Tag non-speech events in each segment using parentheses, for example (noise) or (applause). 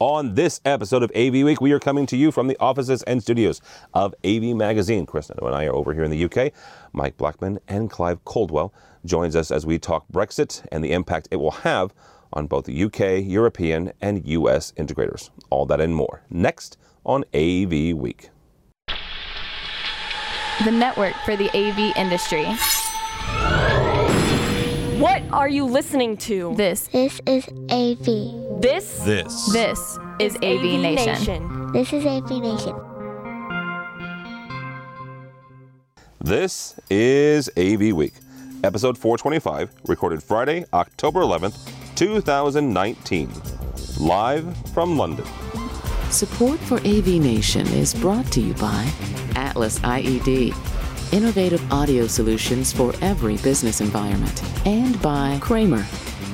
On this episode of AV Week, we are coming to you from the offices and studios of AV Magazine. Chris Neto and I are over here in the UK. Mike Blackman and Clive Couldwell joins us as we talk Brexit and the impact it will have on both the UK, European, and US integrators. All that and more next on AV Week. The network for the AV industry. What are you listening to? This This is AV. This This. this is AV, Nation. This is AV Nation. This is AV Week, episode 425, recorded Friday, October 11th, 2019. Live from London. Support for AV Nation is brought to you by Atlas IED, innovative audio solutions for every business environment, and by Kramer,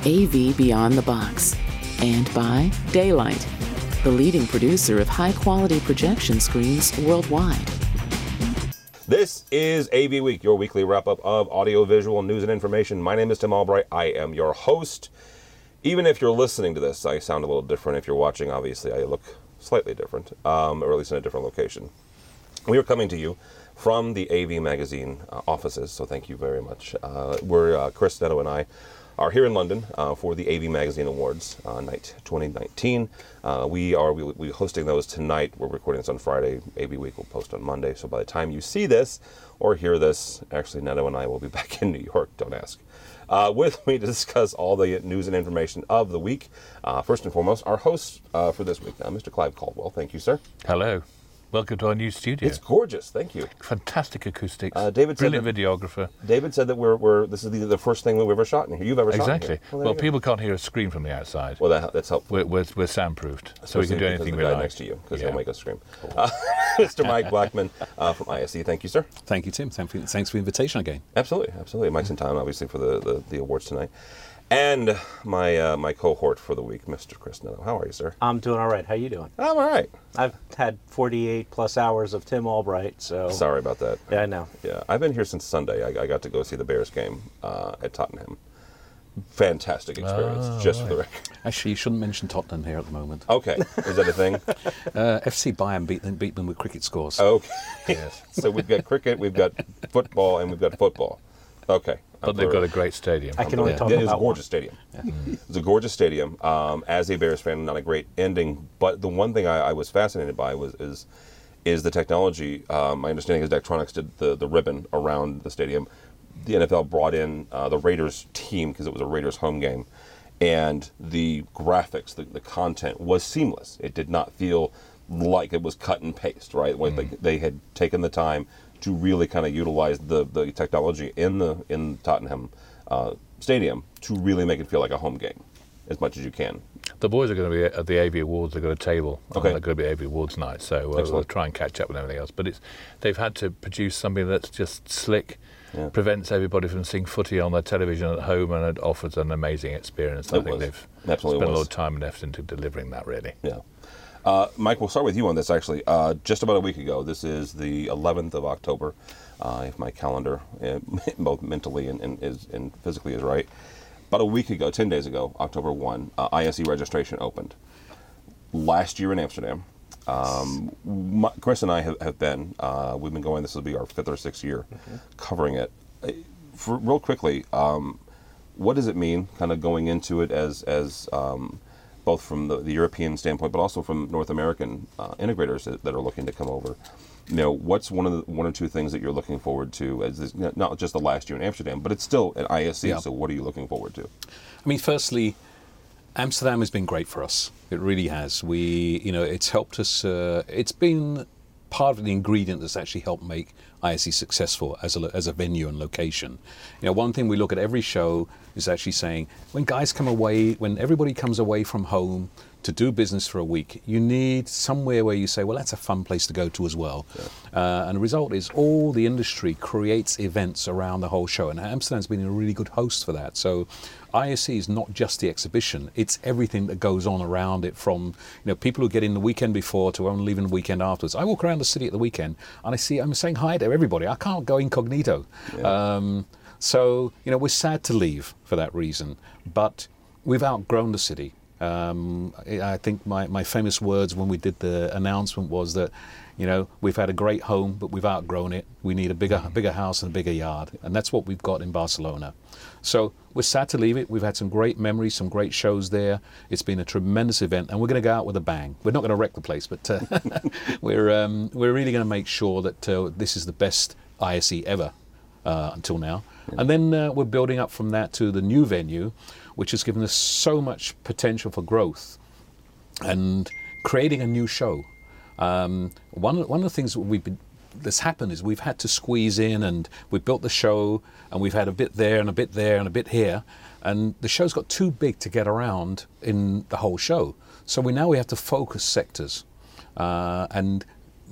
AV Beyond the Box, and by Da-Lite, the leading producer of high quality projection screens worldwide. This is AV Week, your weekly wrap up of audiovisual news and information. My name is Tim Albright. I am your host. Even if you're listening to this, I sound a little different. If you're watching, obviously, I look slightly different, um, or at least in a different location. We are coming to you from the AV Magazine uh, offices, so thank you very much. Uh, we're uh, Chris Neto and I are here in London uh, for the AV Magazine Awards uh, night 2019. Uh, we are we, we hosting those tonight. We're recording this on Friday. AV Week will post on Monday. So by the time you see this or hear this, actually Neto and I will be (laughs) back in New York. Don't ask. Uh, with me to discuss all the news and information of the week. Uh, first and foremost, our host uh, for this week, Mr. Clive Couldwell. Thank you, sir. Hello. Welcome to our new studio. It's gorgeous. Thank you. Fantastic acoustics. Uh, David said Brilliant that- videographer. David said that we're, we're this is the, the first thing we've ever shot in here. You've ever shot in Exactly. here. there Well, people can't hear a scream from the outside. Well, that, that's helpful. we're, we're, we're soundproofed, so we can do anything because we the guy like. next to you because Yeah. he'll make us scream. (laughs) Uh, Mr. Mike Blackman uh, from ISE. Thank you, sir. Thank you, Tim. Thanks for the invitation again. Absolutely, absolutely. Mike's in time, obviously, for the, the, the awards tonight. And my uh, my cohort for the week, Mr. Chris Neto. How are you, sir? I'm doing all right. How are you doing? I'm all right. I've had 48 plus hours of Tim Albright, so Sorry about that. Yeah, I know. Yeah, I've been here since Sunday. I, I got to go see the Bears game uh, at Tottenham. Fantastic experience, Oh, just for the record. Actually, you shouldn't mention Tottenham here at the moment. Okay, is that a thing? (laughs) Uh, FC Bayern beat them, beat them with cricket scores. Okay. Yes. (laughs) so we've got cricket, we've got football, and we've got football. Okay. But they've got a great stadium. I can only Yeah, talk it was a gorgeous stadium. It's a gorgeous stadium. Um, as a Bears fan, not a great ending, but the one thing I, I was fascinated by was is is the technology. Um, my understanding is Daktronics did the the ribbon around the stadium. The NFL brought in uh, the Raiders team because it was a Raiders home game, and the graphics, the, the content was seamless. It did not feel like it was cut and paste. Right, like they, they had taken the time to really kind of utilize the, the technology in the in Tottenham uh, stadium to really make it feel like a home game as much as you can. The boys are going to be at the AV Awards. They've got a table. Okay. They're going to be AV Awards night, so uh, we'll try and catch up with everything else. But it's they've had to produce something that's just slick, Yeah. prevents everybody from seeing footy on their television at home, and it offers an amazing experience. I think was. they've Absolutely spent a lot of time and effort into delivering that. Really. Yeah. Uh, Mike, we'll start with you on this actually. Uh, just about a week ago, this is the 11th of October, uh, if my calendar, uh, (laughs) both mentally and, and, is, and physically, is right. About a week ago, 10 days ago, October 1, uh, ISE registration opened. Last year in Amsterdam, um, my, Chris and I have, have been, uh, we've been going, this will be our fifth or sixth year covering it. Uh, For, real quickly, um, what does it mean, kind of going into it as as um, both from the, the European standpoint, but also from North American uh, integrators that, that are looking to come over? You know, what's one of the one or two things that you're looking forward to as this, not just the last year in Amsterdam, but it's still an ISE. Yeah. So, what are you looking forward to? I mean, firstly, Amsterdam has been great for us. It really has. We, you know, it's helped us. Uh, it's been part of the ingredient that's actually helped make ISE successful as a, as a venue and location. You know, one thing we look at every show is actually saying when guys come away, when everybody comes away from home to do business for a week, you need somewhere where you say, well, that's a fun place to go to as well. Uh, and the result is all the industry creates events around the whole show, and Amsterdam's been a really good host for that. So ISE is not just the exhibition; it's everything that goes on around it. From you know people who get in the weekend before to only leaving the weekend afterwards. I walk around the city at the weekend and I see I'm saying hi to everybody. I can't go incognito. Um, so you know we're sad to leave for that reason, but we've outgrown the city. Um, I think my, my famous words when we did the announcement was that, you know, we've had a great home, but we've outgrown it. We need a bigger, bigger house and a bigger yard, and that's what we've got in Barcelona. So we're sad to leave it. We've had some great memories, some great shows there. It's been a tremendous event, and we're going to go out with a bang. We're not going to wreck the place, but uh, (laughs) we're um, we're really going to make sure that uh, this is the best ISE ever uh, until now. And then uh, we're building up from that to the new venue, which has given us so much potential for growth and creating a new show. Um, one, one of the things we've been, that's happened is we've had to squeeze in and we've built the show and we've had a bit there and a bit there and a bit here. And the show's got too big to get around in the whole show. So we now we have to focus sectors. Uh, and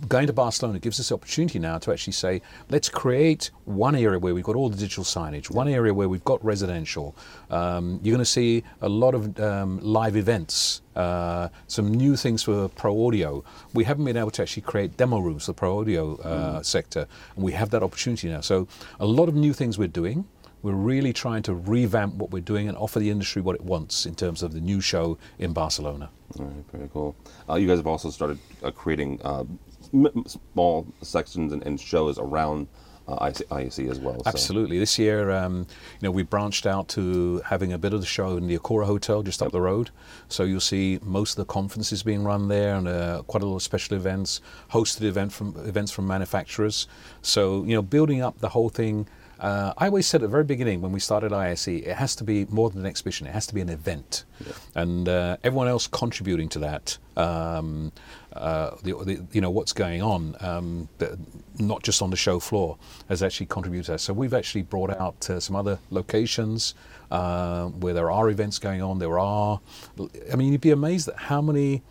going to Barcelona gives us the opportunity now to actually say, let's create one area where we've got all the digital signage, one area where we've got residential. Um, you're going to see a lot of um, live events, uh, some new things for pro audio. We haven't been able to actually create demo rooms for the pro audio uh, sector, and we have that opportunity now. So a lot of new things we're doing. We're really trying to revamp what we're doing and offer the industry what it wants in terms of the new show in Barcelona. All right, very cool. Uh, you guys have also started uh, creating uh, m- small sections and, and shows around uh, ISE as well. so- Absolutely. This year, um, you know, we branched out to having a bit of the show in the Okura Hotel just up the road. So you'll see most of the conferences being run there, and uh, quite a lot of special events, hosted event from events from manufacturers. So you know, building up the whole thing. Uh, I always said at the very beginning when we started ISE, it has to be more than an exhibition. It has to be an event, and uh, everyone else contributing to that. Um, uh, the, the, you know what's going on, um, the, not just on the show floor, has actually contributed to that. So we've actually brought out uh, some other locations uh, where there are events going on. There are, I mean, you'd be amazed at how many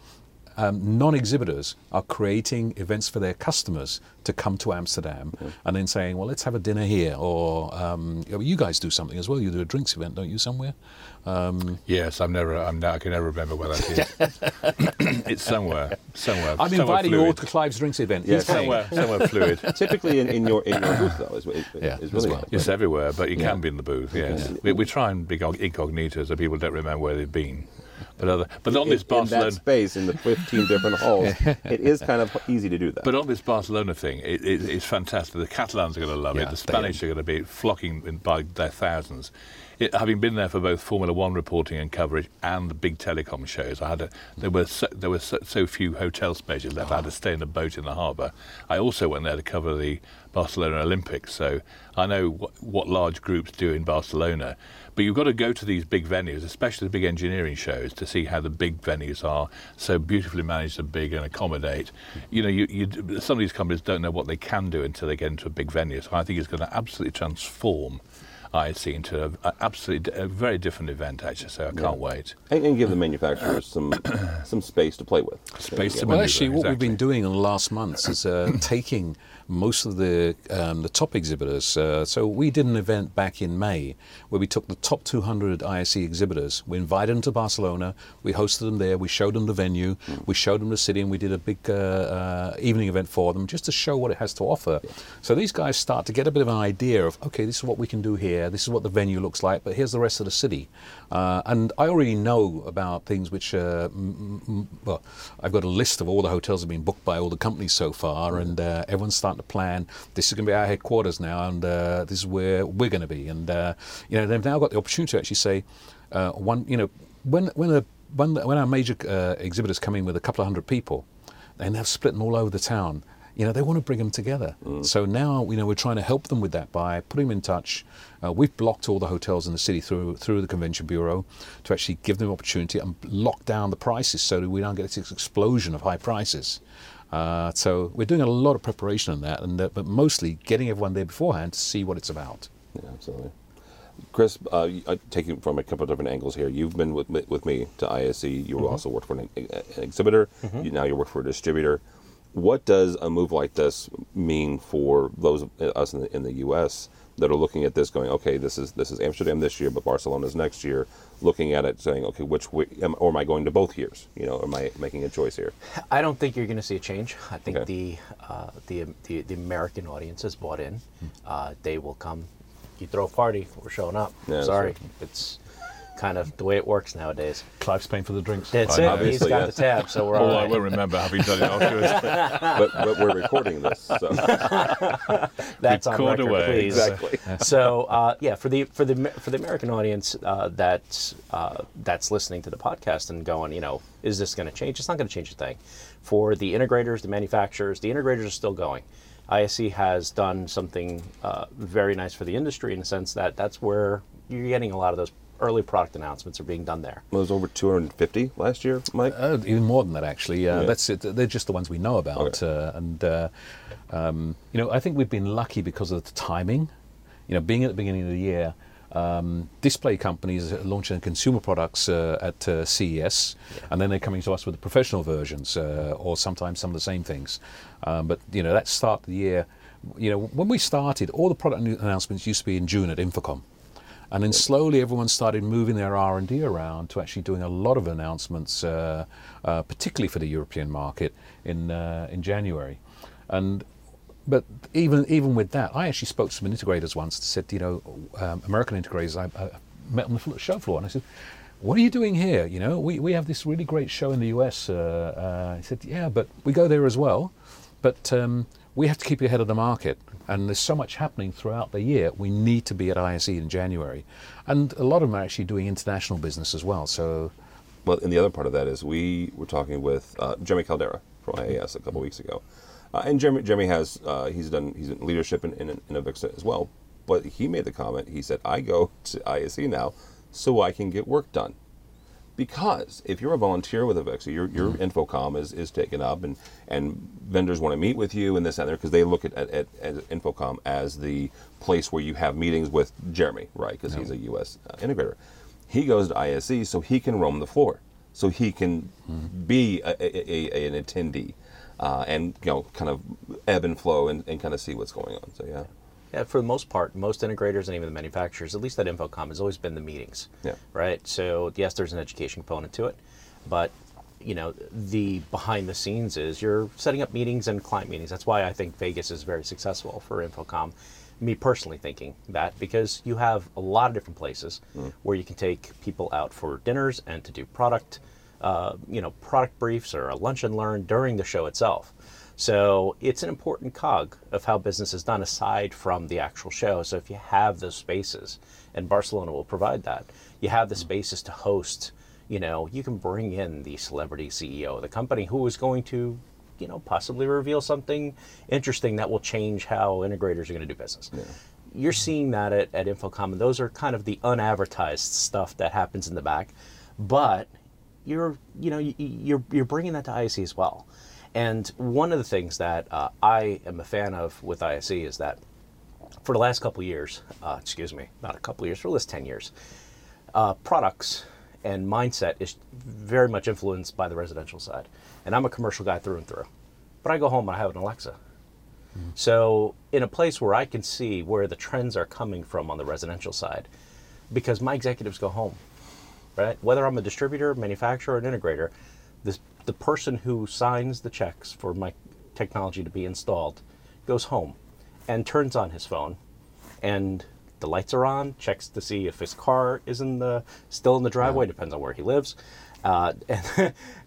um, non-exhibitors are creating events for their customers to come to Amsterdam, and then saying, "Well, let's have a dinner here," or um, you guys do something as well. You do a drinks event, don't you, somewhere? Um, Yes, I'm never. I'm. I can never remember where that is. (laughs) it's somewhere. Somewhere. I'm somewhere inviting you all to Clive's drinks event. Yeah, Somewhere. Somewhere fluid. (laughs) Typically in, in your in your booth though is, is, Yeah, is as really well. It's everywhere, but you Yeah. can be in the booth. Yes, we, we try and be incognito so people don't remember where they've been. But other, but on this in, in Barcelona, that space in the 15 different halls, (laughs) it is kind of easy to do that. But on this Barcelona thing, it, it, it's fantastic. The Catalans are going to love Yeah, it. The Spanish are going to be flocking in by their thousands. It, having been there for both Formula One reporting and coverage and the big telecom shows, I had a, there were so, there were so, so few hotel spaces left. I had to stay in a boat in the harbour. I also went there to cover the Barcelona Olympics, so I know what, what large groups do in Barcelona. But you've got to go to these big venues, especially the big engineering shows, to see how the big venues are so beautifully managed and big and accommodate. You know, you, you, some of these companies don't know what they can do until they get into a big venue. So I think it's going to absolutely transform ISE into a, a absolutely a very different event, actually. So I can't wait. and, and give the manufacturers some some space to play with. Space to Well, actually, what we've been doing in the last months is uh, taking most of the um, the top exhibitors. Uh, so we did an event back in May where we took the top 200 ISE exhibitors. We invited them to Barcelona. We hosted them there. We showed them the venue. We showed them the city, and we did a big uh, uh, evening event for them just to show what it has to offer. So these guys start to get a bit of an idea of okay, this is what we can do here. This is what the venue looks like. But here's the rest of the city. Uh, and I already know about things which, uh, m- m- well, I've got a list of all the hotels that have been booked by all the companies so far, and uh, everyone's starting plan. This is going to be our headquarters now, and uh, this is where we're going to be. And uh, you know, they've now got the opportunity to actually say, uh, one, you know, when when a when, when our major uh, exhibitors come in with a couple of hundred people, and they've split them all over the town. You know, they want to bring them together. So now, you know, we're trying to help them with that by putting them in touch. Uh, we've blocked all the hotels in the city through through the convention bureau to actually give them opportunity and lock down the prices so that we don't get this explosion of high prices. Uh, so we're doing a lot of preparation on that, and uh, but mostly getting everyone there beforehand to see what it's about. Yeah, absolutely. Chris, uh, uh, taking it from a couple of different angles here, you've been with, me- with me to ISE. You Mm-hmm. also worked for an, an exhibitor. You, now you work for a distributor. What does a move like this mean for those of us in the, in the U.S. that are looking at this, going, okay, this is this is Amsterdam this year, but Barcelona's next year, looking at it, saying, okay, which way, am, or am I going to both years? You know, am I making a choice here? I don't think you're going to see a change. I think Okay. the, uh, the the the American audience has bought in. Uh, they will come. You throw a party, we're showing up. Yeah, Sorry, right. it's kind of the way it works nowadays. Clive's paying for the drinks. That's I it. know. He's Obviously, got yes. the tab, so we're all Although I won't remember having done it afterwards. (laughs) but, but we're recording this, so (laughs) That's on Record record, away. please. exactly. so uh, yeah, for the for the for the American audience uh, that's uh, that's listening to the podcast and going, you know, is this going to change? It's not going to change a thing. For the integrators, the manufacturers, the integrators are still going. ISE has done something uh, very nice for the industry in the sense that that's where you're getting a lot of those early product announcements are being done there. It was over 250 last year, Mike. Uh, even more than that, actually. Uh, Yeah. That's it. They're just the ones we know about, Okay. uh, and uh, um, you know, I think we've been lucky because of the timing. You know, being at the beginning of the year, um, display companies are launching consumer products uh, at uh, CES, and then they're coming to us with the professional versions, uh, or sometimes some of the same things. Um, but you know, that start of the year, you know, when we started, all the product announcements used to be in June at InfoComm. And then slowly everyone started moving their R&D around to actually doing a lot of announcements, uh, uh, particularly for the European market in, uh, in January. And but even even with that, I actually spoke to some integrators once that said, you know, um, American integrators I, I met on the show floor, and I said, "What are you doing here? You know, we, we have this really great show in the US." Uh, uh, he said, "Yeah, but we go there as well, but um, we have to keep ahead of the market, and there's so much happening throughout the year. We need to be at ISE in January, and a lot of them are actually doing international business as well. So." Well, and the other part of that is we were talking with uh, Jeremy Caldera from IAS a couple weeks ago, uh, and Jeremy Jeremy has uh, he's done he's in leadership in, in, in as well. But he made the comment. He said, "I go to ISE now so I can get work done." Because if you're a volunteer with Avixa, your, your InfoComm is, is taken up, and, and vendors want to meet with you and this and that, because they look at, at, at, at InfoComm as the place where you have meetings with Jeremy, right? Because he's a U.S. Uh, integrator. He goes to ISE so he can roam the floor, so he can be a, a, a, an attendee, uh, and you know, kind of ebb and flow and, and kind of see what's going on. So yeah, Yeah, for the most part, most integrators and even the manufacturers, at least at InfoComm, has always been the meetings. Yeah. Right. So yes, there's an education component to it, but you know the behind the scenes is you're setting up meetings and client meetings. That's why I think Vegas is very successful for InfoComm. Me personally thinking that because you have a lot of different places where you can take people out for dinners and to do product, uh, you know, product briefs or a lunch and learn during the show itself. So it's an important cog of how business is done aside from the actual show. So if you have those spaces, and Barcelona will provide that, you have the spaces to host, you know, you can bring in the celebrity CEO of the company who is going to, you know, possibly reveal something interesting that will change how integrators are going to do business. You're seeing that at, at InfoComm, and those are kind of the unadvertised stuff that happens in the back. But you're you know you're you're bringing that to ISE as well. And one of the things that uh, I am a fan of with ISE is that for the last couple years, uh, excuse me, not a couple years, for the last ten years, uh, products and mindset is very much influenced by the residential side. And I'm a commercial guy through and through, but I go home and I have an Alexa. So in a place where I can see where the trends are coming from on the residential side, because my executives go home right? Whether I'm a distributor, manufacturer, or an integrator, this, the person who signs the checks for my technology to be installed goes home and turns on his phone, and the lights are on. Checks to see if his car is in the still in the driveway. Depends on where he lives. Uh, (laughs)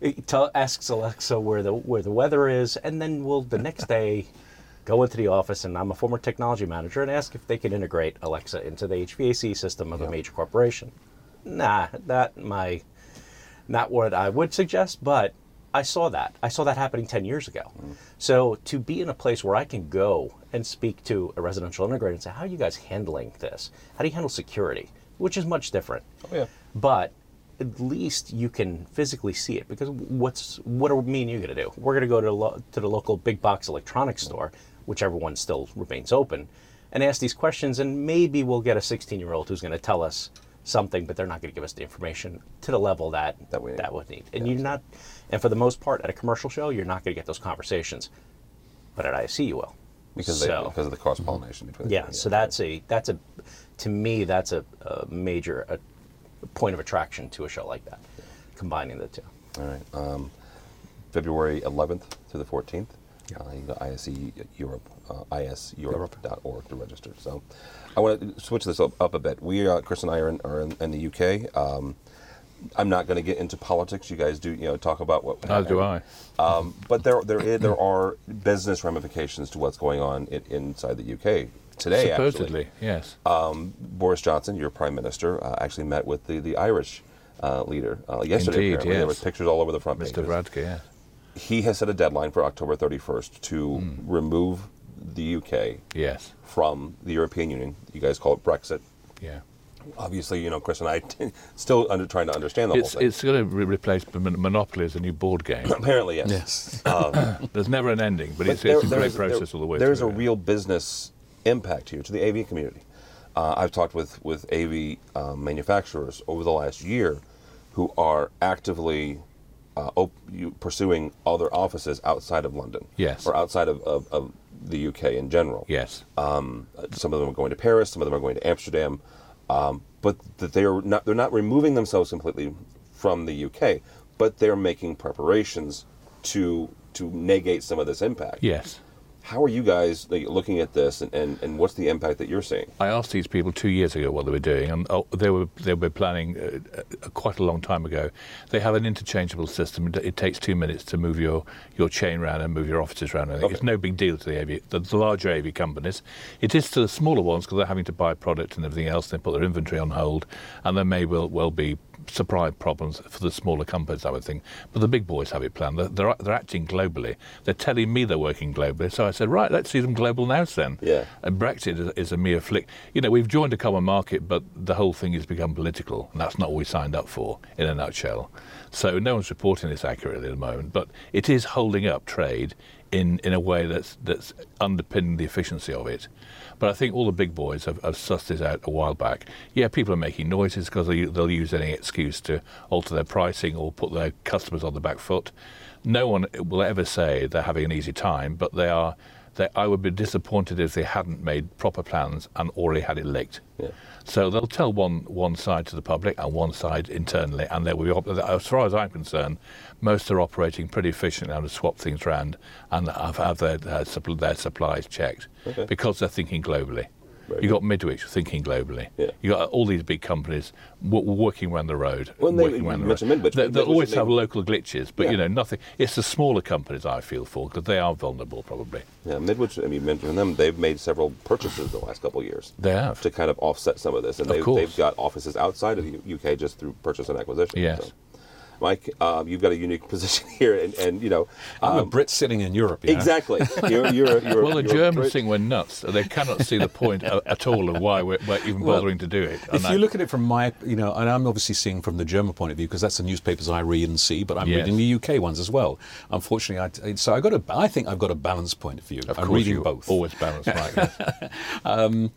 and tell, asks Alexa where the where the weather is, and then we'll the next day (laughs) go into the office. And I'm a former technology manager, and ask if they can integrate Alexa into the HVAC system of a major corporation nah, that my not what I would suggest, but I saw that. I saw that happening 10 years ago. Mm-hmm. So to be in a place where I can go and speak to a residential integrator and say, how are you guys handling this? How do you handle security? Which is much different. Oh, yeah. But at least you can physically see it because what's what are me and you going to do? We're going to go to, lo- to the local big box electronics mm-hmm. store, whichever one still remains open, and ask these questions, and maybe we'll get a 16 year old who's going to tell us something, but they're not going to give us the information to the level that That we that would need. And you're not, and for the most part, at a commercial show, you're not going to get those conversations. But at ISE, you will. because they, because of the cross pollination between. the yeah, two, so that's a that's a to me that's a, a major a, point of attraction to a show like that, combining the two. All right. Um, February 11th to the 14th. Yeah, you go ISE Europe, uh, iseurope.org to register. So I want to switch this up, up a bit. We, uh, Chris and I, are in, are in, in the UK. Um, I'm not going to get into politics. You guys do, you know, talk about what. As do I. Um, but there, there, is, there are business ramifications to what's going on in, inside the UK today. Supposedly, actually. yes. Um, Boris Johnson, your prime minister, uh, actually met with the the Irish uh, leader uh, yesterday. Indeed, apparently. There yes. was pictures all over the front Mr. pages. Varadkar, yes. He has set a deadline for October 31st to Hmm. remove the UK Yes. from the European Union. You guys call it Brexit. Yeah. Obviously, you know, Chris and I (laughs) still under, trying to understand the It's, whole thing. it's going to re- replace Mon- Monopoly as a new board game. (coughs) Apparently, yes. Yes. (coughs) There's never an ending, but, But it's, there- it's a great is- there- process all the way There's through. a real business impact here to the AV community. Uh, I've talked with with AV um, manufacturers over the last year, who are actively uh, op- you, pursuing other offices outside of London, Yes. or outside of, of, of the UK in general. Yes. Um, some of them are going to Paris, some of them are going to Amsterdam, um, but that they are not they're not removing themselves completely from the UK, but they're making preparations to to negate some of this impact. Yes. How are you guys like, looking at this, and, and, and what's the impact that you're seeing? I asked these people two years ago what they were doing, and oh, they were they were planning uh, uh, quite a long time ago. They have an interchangeable system. It- takes two minutes to move your, your chain around and move your offices around. Okay. It's no big deal to the AV, the, the larger AV companies. It is to the smaller ones because they're having to buy product and everything else. They put their inventory on hold, and there may well well be supply problems for the smaller companies, I would think. But the big boys have it planned. They're, they're, they're acting globally. They're telling me they're working globally. So I said, right, let's see them global now then. Yeah. And Brexit is, is a mere flick. You know, we've joined a common market, but the whole thing has become political, and that's not what we signed up for, in a nutshell. So no one's reporting this accurately at the moment, but it is holding up trade in, in a way that's that's underpinning the efficiency of it. But I think all the big boys have, have sussed this out a while back. Yeah, people are making noises because they, they'll use any excuse to alter their pricing or put their customers on the back foot. No one will ever say they're having an easy time, but they are. They, I would be disappointed if they hadn't made proper plans and already had it licked. Yeah. So they'll tell one one side to the public and one side internally, and they will be. As far as I'm concerned, most are operating pretty efficiently and to swap things around and have, have their their, their supplies checked Okay. because they're thinking globally. Very you got Midwich thinking globally. Yeah. You got all these big companies w- working around the road. Well, they- working around the road. Midwich. They, they'll always have local glitches, but Yeah. you know nothing. It's the smaller companies I feel for because they are vulnerable, probably. Yeah, Midwich. I mean, you mentioned them. They've made several purchases the last couple of years They have. to kind of offset some of this, and Of they've, they've got offices outside of the UK just through purchase and acquisition. Yes. So, Mike, uh, you've got a unique (laughs) position here, and, and you know, I'm a um, Brit sitting in Europe. exactly. You're, you're, you're, (laughs) Well, the Germans think we're nuts. They cannot see the point at all of why we're, we're even Well, bothering to do it. If And you look at it from my, you know, and I'm obviously seeing from the German point of view because that's the newspapers I read and see, but I'm Yes. reading the UK ones as well. Unfortunately, I, so I got a, I think I've got a balanced point of view. of I'm course, reading both. always balance like this. (laughs)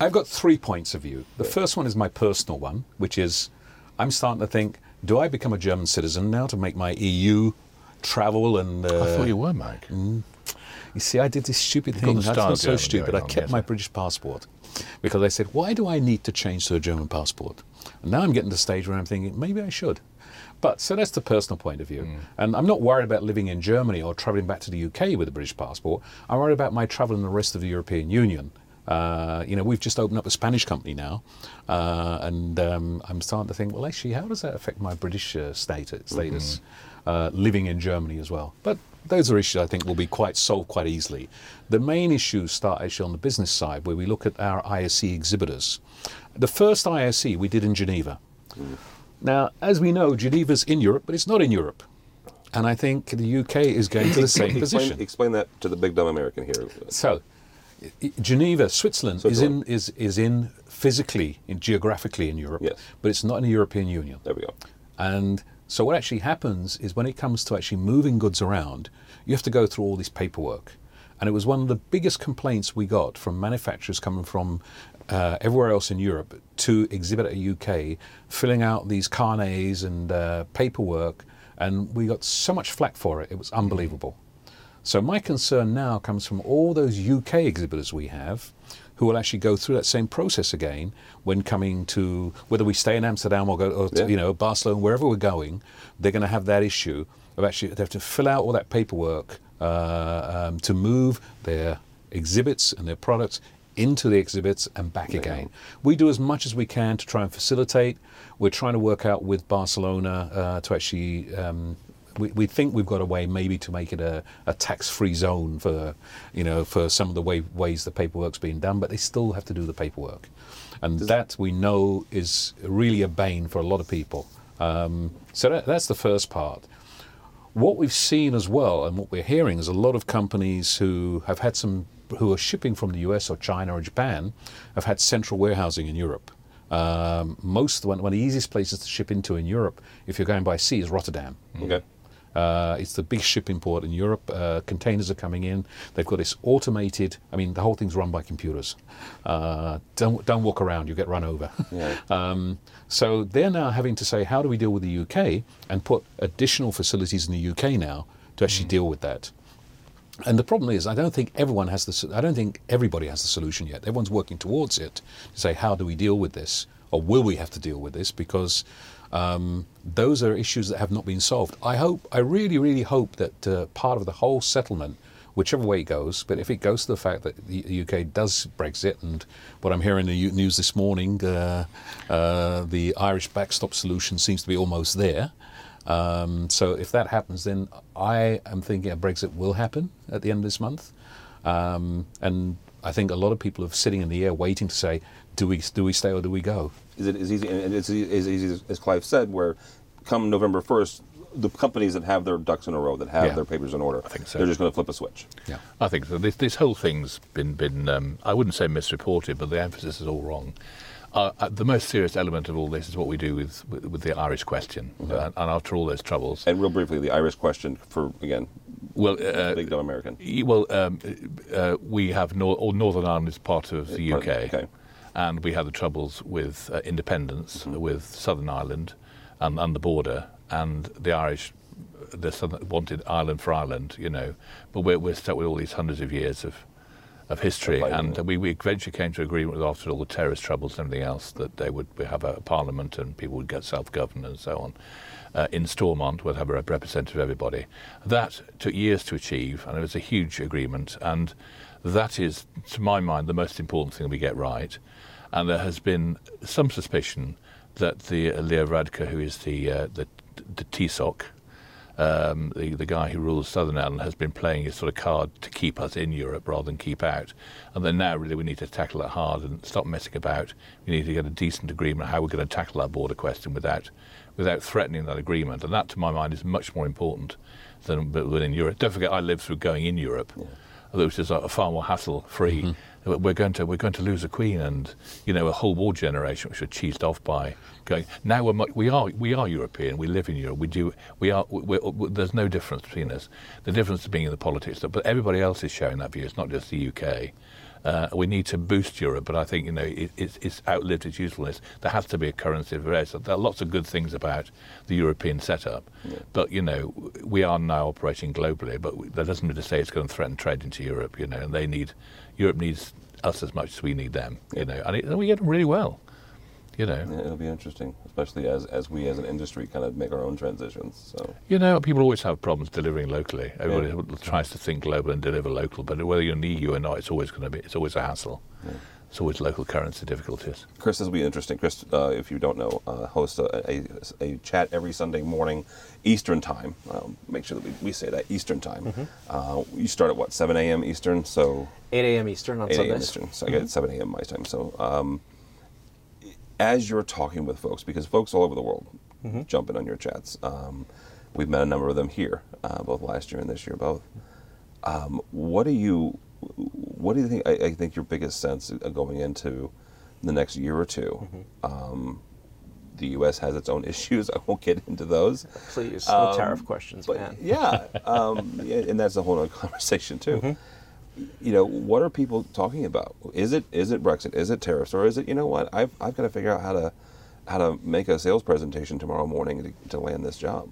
I've got three points of view. The first one is my personal one, which is I'm starting to think, do I become a German citizen now to make my EU travel and? Uh, I thought you were, Mike. You see, I did this stupid got thing. That's not so stupid. I kept my. British passport because I said, why do I need to change to a German passport? And now I'm getting to the stage where I'm thinking, maybe I should. But so that's the personal point of view. Hmm. And I'm not worried about living in Germany or travelling back to the UK with a British passport. I'm worried about my travel in the rest of the European Union. Uh, you know, we've just opened up a Spanish company now, uh, and um, I'm starting to think, well, actually, how does that affect my British uh, status, status uh, living in Germany as well? But those are issues I think will be quite solved quite easily. The main issues start actually on the business side, where we look at our ISE exhibitors. The first ISE we did in Geneva. Now, as we know, Geneva's in Europe, but it's not in Europe. And I think the UK is going to the same (laughs) explain, position. explain that to the big dumb American here. So, Geneva, Switzerland, is in is is in physically, in geographically in Europe, Yes. but it's not in the European Union. There we go. And so, what actually happens is when it comes to actually moving goods around, you have to go through all this paperwork. And it was one of the biggest complaints we got from manufacturers coming from uh, everywhere else in Europe to exhibit at UK, filling out these carnets and uh, paperwork. And we got so much flack for it, it was unbelievable. So my concern now comes from all those UK exhibitors we have who will actually go through that same process again when coming to whether we stay in Amsterdam or go or to, you know Barcelona wherever we're going they're going to have that issue of actually they have to fill out all that paperwork uh, um, to move their exhibits and their products into the exhibits and back again. We do as much as we can to try and facilitate. We're trying to work out with Barcelona uh, to actually. Um, we, we think we've got a way maybe to make it a, a tax-free zone for, you know, for some of the way, ways the paperwork's being done, but they still have to do the paperwork, and that we know is really a bane for a lot of people. Um, so that, that's the first part. What we've seen as well, and what we're hearing, is a lot of companies who have had some who are shipping from the US or China or Japan have had central warehousing in Europe. Um, most one, one of the easiest places to ship into in Europe, if you're going by sea, is Rotterdam. Okay. Uh, it's the big shipping port in Europe. Uh, containers are coming in. They've got this automated. I mean, the whole thing's run by computers. Uh, don't don't walk around; you get run over. Yeah. (laughs) um, so they're now having to say, how do we deal with the UK and put additional facilities in the UK now to actually deal with that. And the problem is, I don't think everyone has the. I don't think everybody has the solution yet. Everyone's working towards it to say, how do we deal with this, or will we have to deal with this? Because um, those are issues that have not been solved. I hope, I really, really hope that uh, part of the whole settlement, whichever way it goes, but if it goes to the fact that the UK does Brexit, and what I'm hearing in the news this morning, uh, uh, the Irish backstop solution seems to be almost there. Um, so if that happens, then I am thinking a Brexit will happen at the end of this month. Um, and I think a lot of people are sitting in the air waiting to say, do we, do we stay or do we go? Is it as easy? And it's as easy as, as Clive said, where come November first, the companies that have their ducks in a row, that have Yeah. their papers in order, I think so. They're just going to flip a switch. Yeah. I think so. This, this whole thing's been been um, I wouldn't say misreported, but the emphasis is all wrong. Uh, uh, the most serious element of all this is what we do with with, with the Irish question, and, and after all those troubles, And real briefly, the Irish question for again, well, uh, big dumb American. well, um, uh, we have nor- or Northern Ireland is part of the Part UK, of- okay. And we had the troubles with uh, independence, Mm-hmm. with Southern Ireland, and, and the border, and the Irish. The Southern, wanted Ireland for Ireland, you know, but we're, we're stuck with all these hundreds of years of of history, and we, we eventually came to agreement with after all the terrorist troubles and everything else that they would have a parliament and people would get self-governed and so on. Uh, in Stormont, we'd have a rep- representative of everybody. That took years to achieve, and it was a huge agreement. And that is, to my mind, the most important thing we get right. And there has been some suspicion that the uh, Leo Varadkar, who is the uh, the, the Taoiseach, um, the, the guy who rules Southern Ireland has been playing his sort of card to keep us in Europe rather than keep out. And then now, really, we need to tackle it hard and stop messing about. We need to get a decent agreement on how we're going to tackle that border question without, without threatening that agreement. And that, to my mind, is much more important than within Europe. Don't forget, I lived through going in Europe, which is a far more hassle-free. We're going to we're going to lose a queen and you know a whole war generation which are cheesed off by going. Now we're we are we are European. We live in Europe. We do we are. we we there's no difference between us. The difference is being in the politics. But everybody else is sharing that view. It's not just the UK. Uh, we need to boost Europe, but I think you know it, it's, it's outlived its usefulness. There has to be a currency of race. There are lots of good things about the European setup, but you know we are now operating globally. But that doesn't mean to say it's going to threaten trade into Europe. You know, and they need Europe needs us as much as we need them. You know, and, it, and we get them really well. You know, Yeah, it'll be interesting, especially as, as we as an industry kind of make our own transitions. So You know, people always have problems delivering locally. Everybody tries to think global and deliver local, but whether you're in the EU or not, it's always going to be. It's always a hassle. It's always local currency difficulties. Chris, this will be interesting. Chris, uh, if you don't know, uh, hosts a, a, a chat every Sunday morning, Eastern time. Um, make sure that we, we say that Eastern time. Mm-hmm. Uh, you start at what 7 a.m. Eastern, so 8 a.m. Eastern on 8 a.m. Eastern. So I get 7 a.m. my time. So um, as you're talking with folks, because folks all over the world jump in on your chats, um, we've met a number of them here, uh, both last year and this year, both. Um, what do you, what do you think? I, I think your biggest sense going into the next year or 2 Um, the U.S. has its own (laughs) issues. I won't get into those. Please, no Um, tariff questions, But man. yeah, (laughs) um, yeah, and that's a whole other (laughs) conversation too. Mm-hmm. You know, what are people talking about? Is it is it Brexit? Is it tariffs? Or is it you know what? I've I've got to figure out how to how to make a sales presentation tomorrow morning to, to land this job.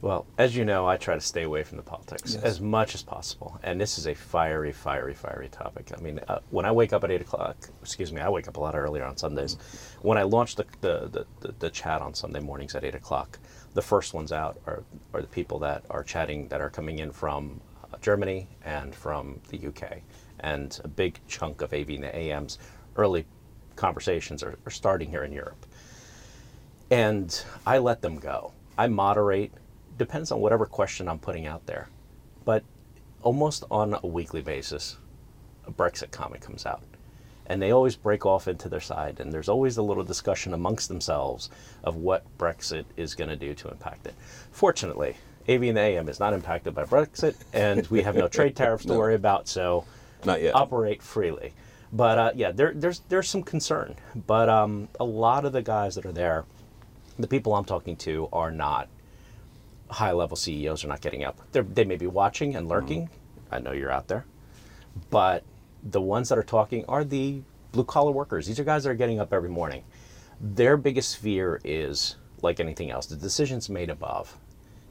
Well, as you know, I try to stay away from the politics Yes. as much as possible. And this is a fiery, fiery, fiery topic. I mean, uh, when I wake up at 8 o'clock, excuse me, I wake up a lot earlier on Sundays. When I launch the, the, the, the, chat on Sunday mornings at 8 o'clock, the first ones out are, are the people that are chatting that are coming in from Germany and from the UK. And a big chunk of AV and AM's early conversations are, are starting here in Europe. And I let them go. I moderate, depends on whatever question I'm putting out there. But almost on a weekly basis, a Brexit comment comes out. And they always break off into their side, and there's always a little discussion amongst themselves of what Brexit is going to do to impact it. Fortunately, AV and AM is not impacted by Brexit, and we have no (laughs) trade tariffs to worry about, so Not yet. operate freely. But uh, yeah, there, there's there's some concern. But um, a lot of the guys that are there, the people I'm talking to, are not high level CEOs. Are not getting up. They're, they may be watching and lurking. I know you're out there, but the ones that are talking are the blue collar workers. These are guys that are getting up every morning. Their biggest fear is like anything else, the decisions made above.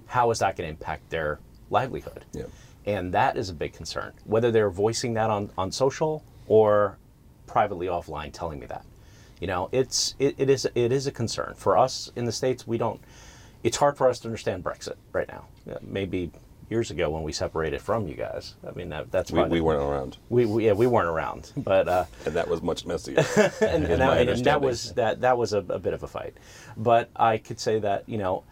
How is that going to impact their livelihood? Yeah. And that is a big concern. Whether they're voicing that on, on social or privately offline telling me that. You know, it's it, it is it is a concern. For us in the States, we don't it's hard for us to understand Brexit right now. Maybe years ago when we separated from you guys. I mean that, that's We, we weren't around, we, we yeah we weren't around, but uh, (laughs) and that was much messier. (laughs) and, and, that, and that was that that was a, a bit of a fight. But I could say that you know,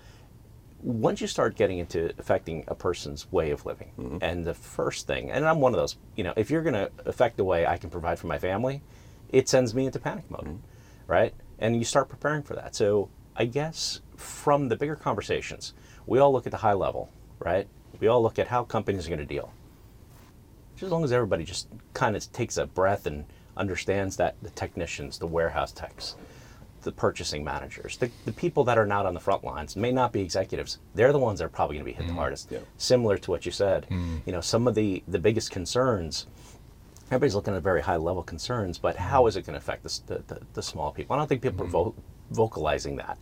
once you start getting into affecting a person's way of living, Mm-hmm. and the first thing, and I'm one of those, you know, if you're going to affect the way I can provide for my family, it sends me into panic mode, Mm-hmm. right? And you start preparing for that. So I guess from the bigger conversations, we all look at the high level, right? We all look at how companies are going to deal Just as long as everybody just kind of takes a breath and understands that the technicians, the warehouse techs, the purchasing managers, the, the people that are not on the front lines may not be executives. They're the ones that are probably going to be hit the hardest. Yeah. Similar to what you said, you know, some of the the biggest concerns. Everybody's looking at very high level concerns, but how is it going to affect the, the, the, the small people? I don't think people are vo- vocalizing that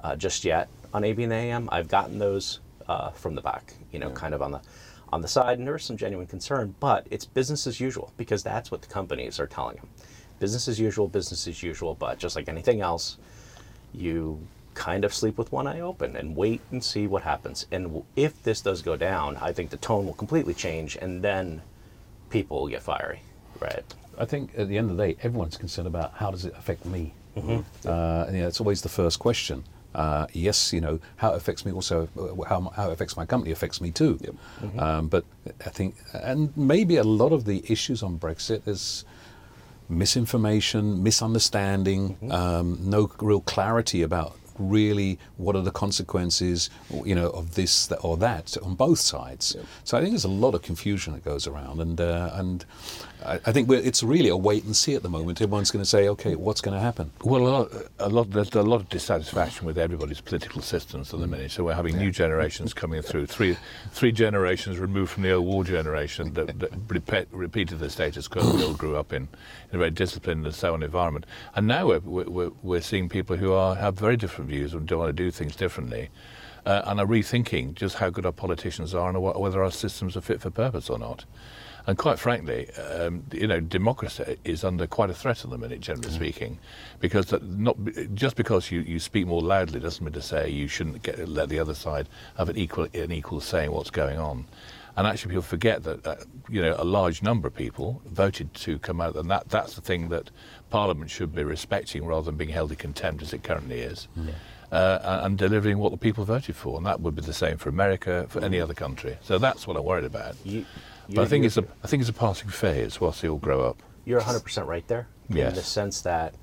uh, just yet on AV and AM. I've gotten those uh, from the back, you know, kind of on the on the side, and there is some genuine concern, but it's business as usual because that's what the companies are telling them. Business as usual, business as usual, but just like anything else, you kind of sleep with one eye open and wait and see what happens. And if this does go down, I think the tone will completely change, and then people will get fiery, right? I think at the end of the day, everyone's concerned about how does it affect me. Uh, and, you know, it's always the first question. Uh, yes, you know how it affects me. Also, uh, how, how it affects my company affects me too. Um, but I think, and maybe a lot of the issues on Brexit is misinformation, misunderstanding, um, no real clarity about really what are the consequences, you know, of this or that on both sides. So I think there's a lot of confusion that goes around, and uh, and I, think we're, it's really a wait and see at the moment. Everyone's going to say, okay, what's going to happen? Well, a lot, a lot, there's a lot of dissatisfaction with everybody's political systems at the minute. So we're having new (laughs) generations coming through, three, three generations removed from the old war generation that, that repeat, repeated the status quo we all grew up in, in a very disciplined and sound environment. And now we're, we're, we're seeing people who are, have very different views and don't want to do things differently. Uh, and are rethinking just how good our politicians are and wh- whether our systems are fit for purpose or not. And quite frankly, um, you know, democracy is under quite a threat at the minute, generally speaking, because that not just because you, you speak more loudly doesn't mean to say you shouldn't get, let the other side have an equal an equal say in what's going on. And actually, people forget that uh, you know a large number of people voted to come out, and that that's the thing that Parliament should be respecting rather than being held in contempt as it currently is. Uh, and- and delivering what the people voted for, and that would be the same for America, for any other country. So that's what I'm worried about. You, But I think it's a I think it's a passing phase whilst they all grow up. You're 100% right there. Yes. In the sense that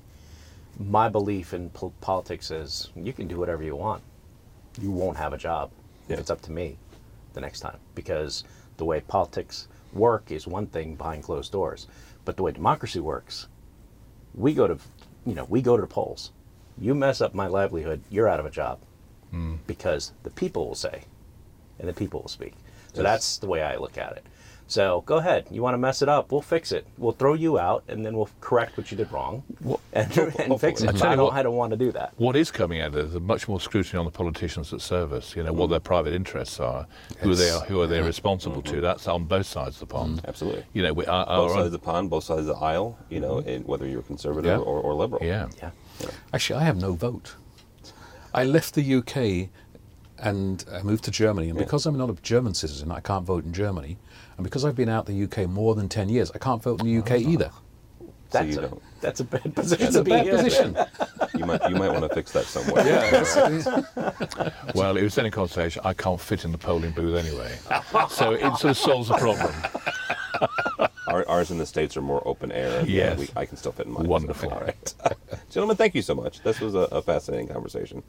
my belief in pol- politics is you can do whatever you want. You won't have a job Yeah. if it's up to me the next time. Because the way politics work is one thing behind closed doors. But the way democracy works, we go to, you know, we go to the polls. You mess up my livelihood, you're out of a job. Hmm. Because the people will say, and the people will speak. So that's the way I look at it. So go ahead. You want to mess it up? We'll fix it. We'll throw you out, and then we'll correct what you did wrong, (laughs) and, and fix it. I But I don't. what- I don't want to do that. What is coming out of it is much more scrutiny on the politicians that serve us. You know what their private interests are, who they are, who are they mm-hmm. responsible to. Mm-hmm. That's on both sides of the pond. Mm-hmm. Absolutely. You know, we, our, Both sides of the pond, both sides of the aisle. You know, and whether you're conservative Yeah. or, or liberal. yeah. Yeah. Actually, I have no vote. I left the UK and I moved to Germany. And because I'm not a German citizen, I can't vote in Germany. And because I've been out the UK more than 10 years, I can't vote in the UK ah. either. That's, you a, don't. that's a bad position It's to a be bad in. position. You might you might want to fix that somewhere. (laughs) Well, it was any consolation. I can't fit in the polling booth anyway, so it sort of solves the problem. Our, ours in the states are more open air. and, Yes. we, I can still fit in mine. Wonderful. (laughs) All right, (laughs) gentlemen, thank you so much. This was a, a fascinating conversation.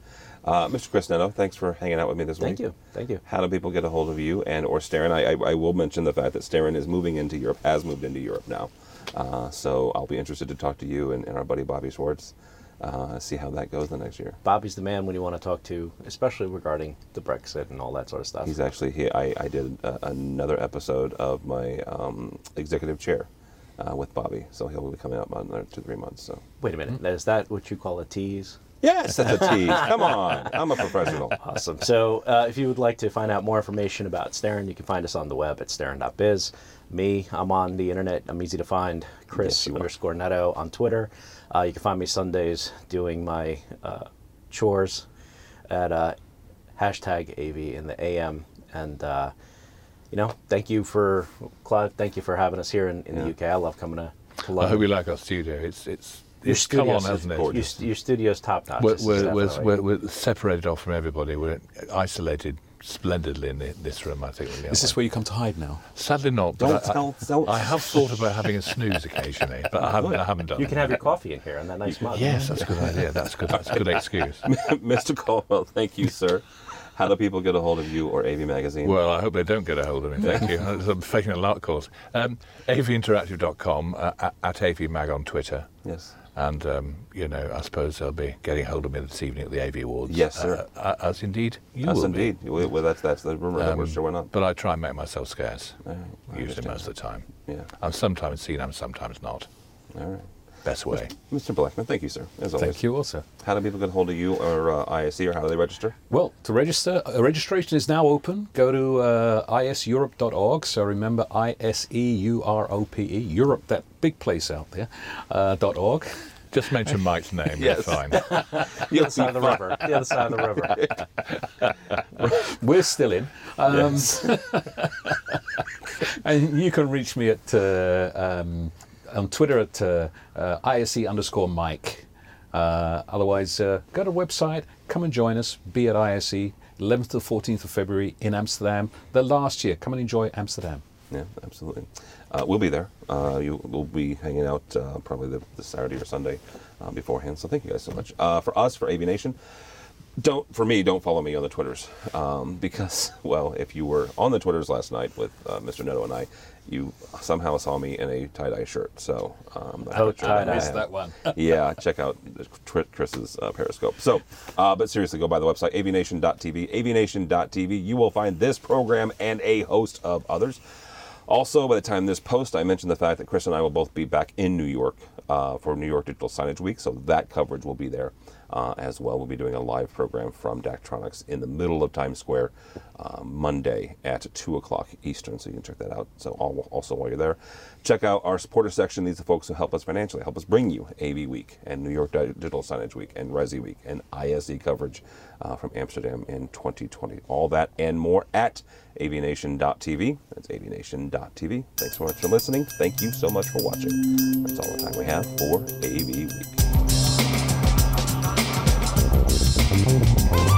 Uh, Mr. Chris Neto, thanks for hanging out with me this Thank week. Thank you. Thank you. How do people get a hold of you and or Starin? I, I, I will mention the fact that Starin is moving into Europe, has moved into Europe now. Uh, so I'll be interested to talk to you and, and our buddy Bobby Schwartz, uh, see how that goes the next year. Bobby's the man when you want to talk to, especially regarding the Brexit and all that sort of stuff. He's actually he. I, I did uh another episode of my um, executive chair uh, with Bobby, so he'll be coming up in another two three months. So Wait a minute. Is that what you call a tease? Yes, that's a tease. (laughs) Come on, I'm a professional. Awesome. So, uh, if you would like to find out more information about Starin, you can find us on the web at starin.biz. Me, I'm on the internet. I'm easy to find. Chris Yes, you are. underscore Neto on Twitter. Uh, you can find me Sundays doing my uh, chores at uh, hashtag AV in the AM. And, uh, you know, thank you for, Clive, thank you for having us here in, in Yeah. the UK. I love coming to, to I hope you like our studio. It's it's Your it's come on, studio's hasn't it? gorgeous. your, your studio's top notch. We're, we're, we're, we're, we're separated off from everybody. We're isolated splendidly in the, this room, I think. we Is are. this where you come to hide now? Sadly not. but Don't I, tell. Don't. I have thought about having a snooze occasionally, but I haven't, I haven't done you it. can have your coffee in here on that nice mug. Yes, that's a good idea. That's good. That's a good excuse. (laughs) Mr. Couldwell, thank you, sir. How do people get a hold of you or AV Magazine? Well, I hope they don't get a hold of me. Thank you. (laughs) I'm faking a lot course. Um, avinteractive.com, uh, at, at avmag on Twitter. yes. And, um, you know, I suppose they'll be getting hold of me this evening at the AV Awards. Yes, sir. Uh, uh, as indeed you Yes, will indeed. Well, well, that's that's the rumor that we're Um, showing up. But I try and make myself scarce, I usually most of the time. Yeah. I'm sometimes seen, I'm sometimes not. All right. Best way. Mr. Blackman, thank you, sir. As always. Thank you also. How do people get a hold of you or uh, ISE, or how do they register? Well, to register, uh, registration is now open. Go to uh, iseurope.org. So remember I S E U R O P E, Europe, that big place out there, uh, dot .org. Just mention Mike's (laughs) name, Yes. it's fine. (laughs) The other side of the river. The other side of the river. (laughs) We're still in. Um, Yes. And you can reach me at uh, um, on Twitter at uh, uh, ISE underscore Mike. Uh, otherwise, uh, go to the website, come and join us, be at ISE, 11th to 14th of February in Amsterdam. The last year, come and enjoy Amsterdam. Yeah, absolutely. Uh, we'll be there. Uh, you will be hanging out probably the, the Saturday or Sunday beforehand. So thank you guys so much. For us, for AV Nation, don't for me, don't follow me on the Twitters um, (laughs) because, well, if you were on the Twitters last night with uh, Mr. Neto and I, you somehow saw me in a tie dye shirt. So um, Oh, sure tie-dye. I Missed that one. (laughs) yeah, check out Chris's uh, Periscope. So, uh, but seriously, go by the website avnation.tv. Avnation.tv. You will find this program and a host of others. Also, by the time this post, I mentioned the fact that Chris and I will both be back in New York uh, for New York Digital Signage Week, so that coverage will be there uh, as well. We'll be doing a live program from Daktronics in the middle of Times Square uh, Monday at 2 o'clock Eastern, so you can check that out. So, also while you're there, check out our supporter section. These are folks who help us financially, help us bring you AV Week and New York Digital Signage Week and Resi Week and ISE coverage uh, from Amsterdam in 2020. All that and more at avnation.tv. That's avnation.tv. Thanks so much for listening. Thank you so much for watching. That's all the time we have for AV Week. Thank you.